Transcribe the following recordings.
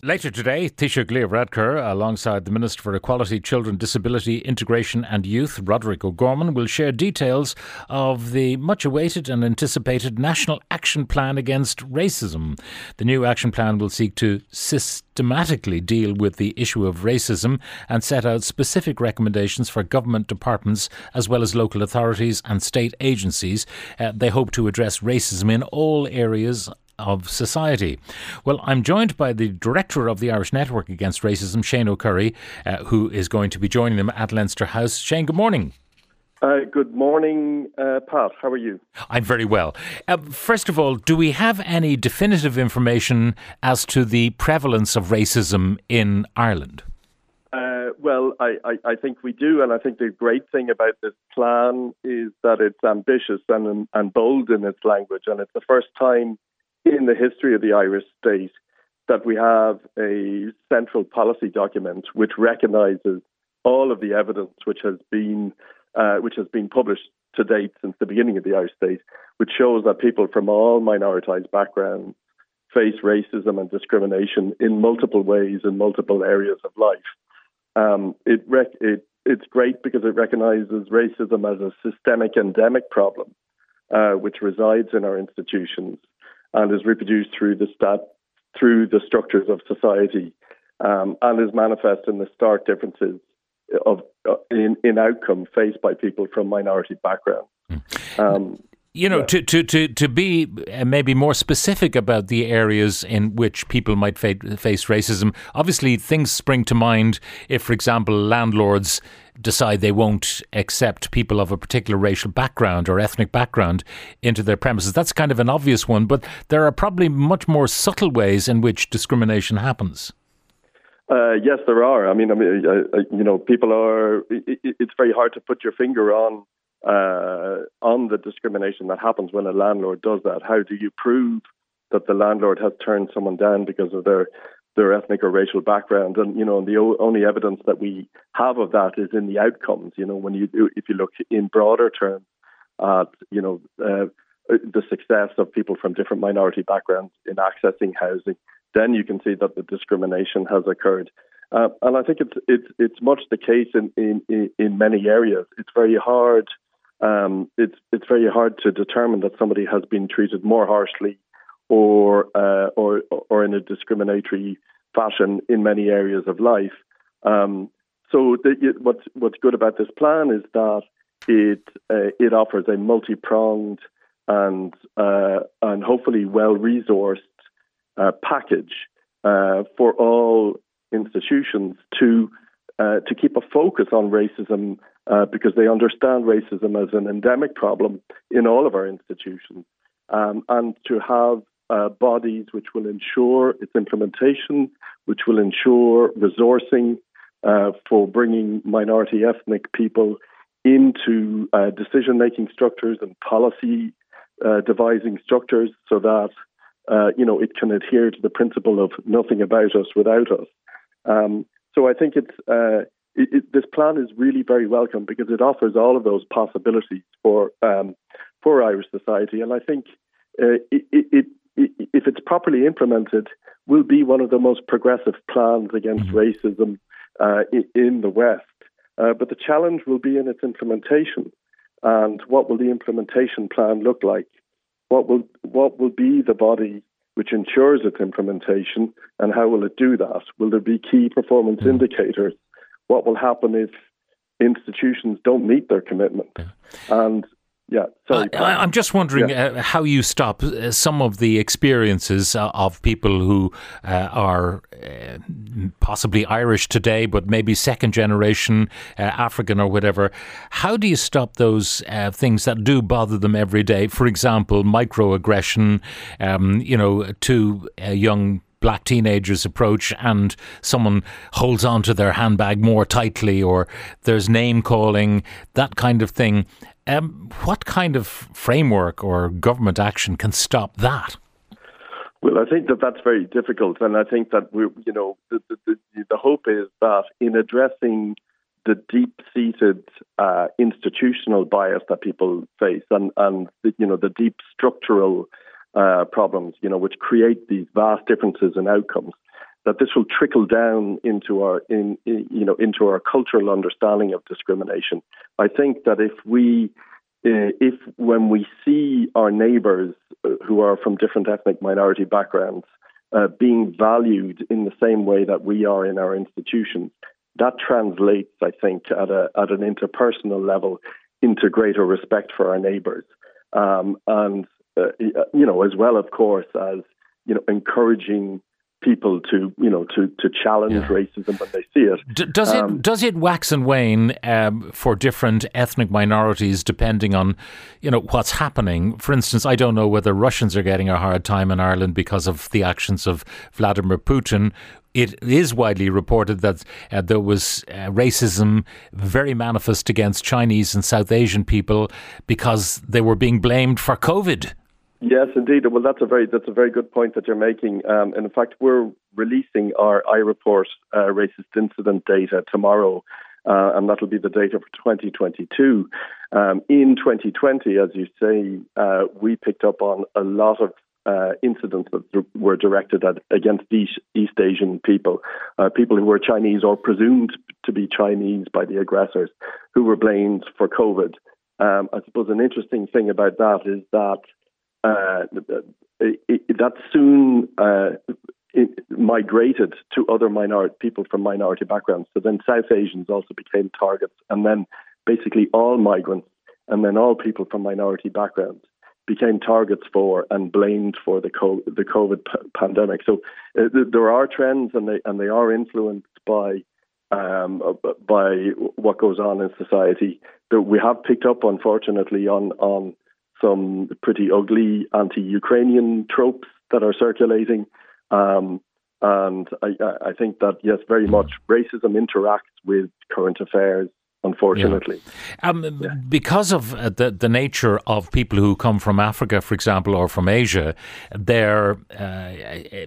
Later today, Taoiseach Leo Varadkar, alongside the Minister for Equality, Children, Disability, Integration and Youth, Roderick O'Gorman, will share details of the much awaited and anticipated National Action Plan Against Racism. The new action plan will seek to systematically deal with the issue of racism and set out specific recommendations for government departments as well as local authorities and state agencies. Uh, they hope to address racism in all areas of society. Well, I'm joined by the director of the Irish Network Against Racism, Shane O'Curry, uh, who is going to be joining them at Leinster House. Shane, good morning. Uh, good morning, uh, Pat. How are you? I'm very well. Uh, first of all, do we have any definitive information as to the prevalence of racism in Ireland? Uh, well, I, I, I think we do, and I think the great thing about this plan is that it's ambitious and and bold in its language, and it's the first time in the history of the Irish state that we have a central policy document which recognises all of the evidence which has been uh, which has been published to date since the beginning of the Irish state, which shows that people from all minoritized backgrounds face racism and discrimination in multiple ways in multiple areas of life. Um, it, rec- it it's great because it recognises racism as a systemic endemic problem uh, which resides in our institutions and is reproduced through the stat through the structures of society um, and is manifest in the stark differences of uh, in, in outcome faced by people from minority backgrounds. Um, You know, Yeah. to, to, to, to be uh, maybe more specific about the areas in which people might fa- face racism, obviously things spring to mind if, for example, landlords decide they won't accept people of a particular racial background or ethnic background into their premises. That's kind of an obvious one, but there are probably much more subtle ways in which discrimination happens. Uh, yes, there are. I mean, I mean, uh, you know, people are. It- it's very hard to put your finger on uh, on the discrimination that happens when a landlord does that. How do you prove that the landlord has turned someone down because of their their ethnic or racial background? And you know, the o- only evidence that we have of that is in the outcomes. You know, when you if you look in broader terms at you know uh, the success of people from different minority backgrounds in accessing housing then you can see that the discrimination has occurred. Uh, and I think it's it's it's much the case in, in, in many areas. It's very hard. Um, it's it's very hard to determine that somebody has been treated more harshly or uh, or or in a discriminatory fashion in many areas of life. Um, so the, what's what's good about this plan is that it uh, it offers a multi pronged and uh, and hopefully well resourced uh, package uh, for all institutions to uh, to keep a focus on racism uh, because they understand racism as an endemic problem in all of our institutions, um, and to have uh, bodies which will ensure its implementation, which will ensure resourcing uh, for bringing minority ethnic people into uh, decision making structures and policy uh, devising structures so that uh, you know, it can adhere to the principle of nothing about us without us. Um, so I think it's it, it, this plan is really very welcome because it offers all of those possibilities for um, for Irish society, and I think uh, it, if it's properly implemented, will be one of the most progressive plans against racism uh, in, in the West. Uh, but the challenge will be in its implementation, and what will the implementation plan look like? what will what will be the body which ensures its implementation and how will it do that? Will there be key performance indicators? What will happen if institutions don't meet their commitment? And yeah, sorry. I, I'm just wondering uh, how you stop uh, some of the experiences uh, of people who uh, are uh, possibly Irish today, but maybe second generation African or whatever. How do you stop those uh, things that do bother them every day? For example, microaggression, um, you know, to young black teenagers approach and someone holds on to their handbag more tightly or there's name calling, that kind of thing. Um, what kind of framework or government action can stop that? Well, I think that that's very difficult, and I think that we, you know, the, the, the, hope is that in addressing the deep seated uh, institutional bias that people face and, and the, you know, the deep structural uh, problems, you know, which create these vast differences in outcomes, that this will trickle down into our, in, in, you know, into our cultural understanding of discrimination. I think that if we, uh, if when we see our neighbours uh, who are from different ethnic minority backgrounds uh, being valued in the same way that we are in our institutions, that translates, I think, at, a, at an interpersonal level into greater respect for our neighbours. Um, and, uh, you know, as well, of course, as, you know, encouraging people to you know to to challenge yeah. racism when they see it. D- does um, it does it wax and wane um, for different ethnic minorities depending on you know what's happening? For instance, I don't know whether Russians are getting a hard time in Ireland because of the actions of Vladimir Putin. It is widely reported that uh, there was uh, racism very manifest against Chinese and South Asian people because they were being blamed for COVID. Yes, indeed. Well, that's a very that's a very good point that you're making. Um, and in fact, we're releasing our iReport uh, racist incident data tomorrow, uh, and that'll be the data for 2022. Um, in 2020, as you say, uh, we picked up on a lot of uh, incidents that were directed at, against East, East Asian people, uh, people who were Chinese or presumed to be Chinese by the aggressors, who were blamed for COVID. Um, I suppose an interesting thing about that is that uh, that soon uh, migrated to other minority people from minority backgrounds. So then South Asians also became targets, and then basically all migrants, and then all people from minority backgrounds became targets for and blamed for the COVID, the COVID p- pandemic. So uh, th- there are trends, and they and they are influenced by um, by what goes on in society. That we have picked up, unfortunately, on on some pretty ugly anti-Ukrainian tropes that are circulating. Um, and I, I, think that, yes, very much racism interacts with current affairs unfortunately. Yeah. Um, yeah. Because of uh, the, the nature of people who come from Africa, for example, or from Asia, they're uh,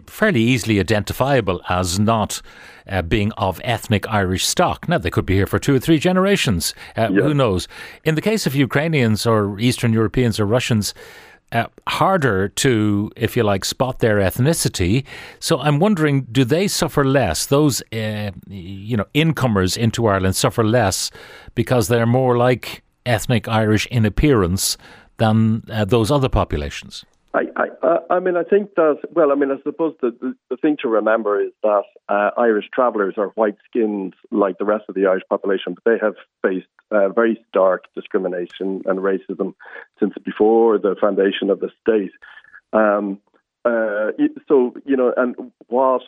fairly easily identifiable as not uh, being of ethnic Irish stock. Now, they could be here for two or three generations. Uh, yeah. Who knows? In the case of Ukrainians or Eastern Europeans or Russians, uh, harder to, if you like, spot their ethnicity. So I'm wondering, do they suffer less? Those, uh, you know, incomers into Ireland suffer less because they're more like ethnic Irish in appearance than uh, those other populations. I, I, I mean, I think that. Well, I mean, I suppose the the, the thing to remember is that uh, Irish travellers are white skinned like the rest of the Irish population, but they have faced uh, very stark discrimination and racism since before the foundation of the state. Um, uh, so you know, and what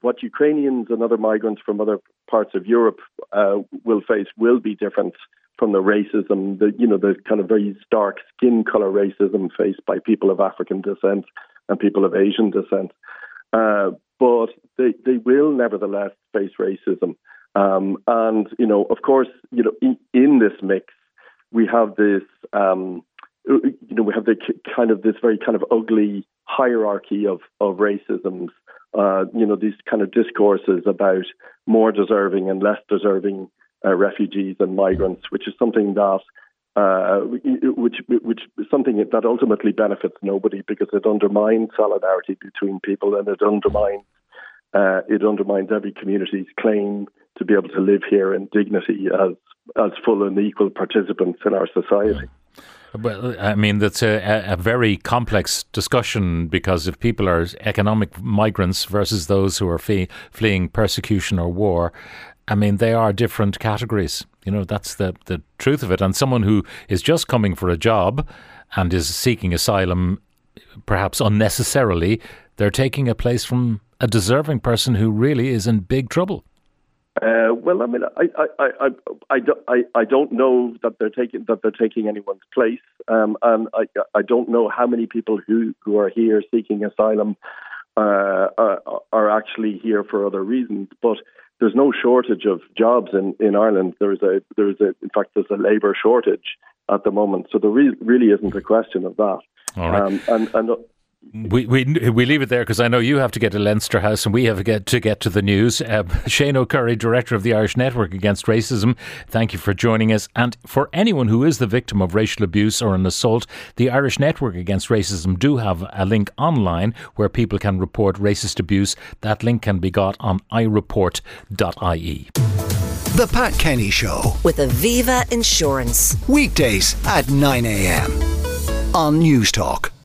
what Ukrainians and other migrants from other parts of Europe uh, will face will be different from the racism, the you know the kind of very stark skin color racism faced by people of African descent and people of Asian descent. Uh, but they they will nevertheless face racism, um, and you know of course you know in, in this mix we have this um, you know we have the kind of this very kind of ugly hierarchy of of racisms. Uh, you know these kind of discourses about more deserving and less deserving uh, refugees and migrants, which is something that uh, which which is something that ultimately benefits nobody because it undermines solidarity between people and it undermines uh, it undermines every community's claim to be able to live here in dignity as as full and equal participants in our society. Well, I mean, that's a, a, very complex discussion because if people are economic migrants versus those who are flee, fleeing persecution or war, I mean, they are different categories. You know, that's the, the truth of it. And someone who is just coming for a job and is seeking asylum, perhaps unnecessarily, they're taking a place from a deserving person who really is in big trouble. Uh, well, I mean, I, I, I, I, I, I don't know that they're taking that they're taking anyone's place, um, and I, I don't know how many people who, who are here seeking asylum uh, are, are actually here for other reasons. But there's no shortage of jobs in, in Ireland. There's a there's a in fact there's a labour shortage at the moment. So there re- really isn't a question of that. All right. Um, and and we, we we leave it there because I know you have to get to Leinster House and we have to get to get to the news. Uh, Shane O'Curry, director of the Irish Network Against Racism, thank you for joining us. And for anyone who is the victim of racial abuse or an assault, the Irish Network Against Racism do have a link online where people can report racist abuse. That link can be got on ireport.ie. The Pat Kenny Show with Aviva Insurance. weekdays at 9 a.m. on News Talk.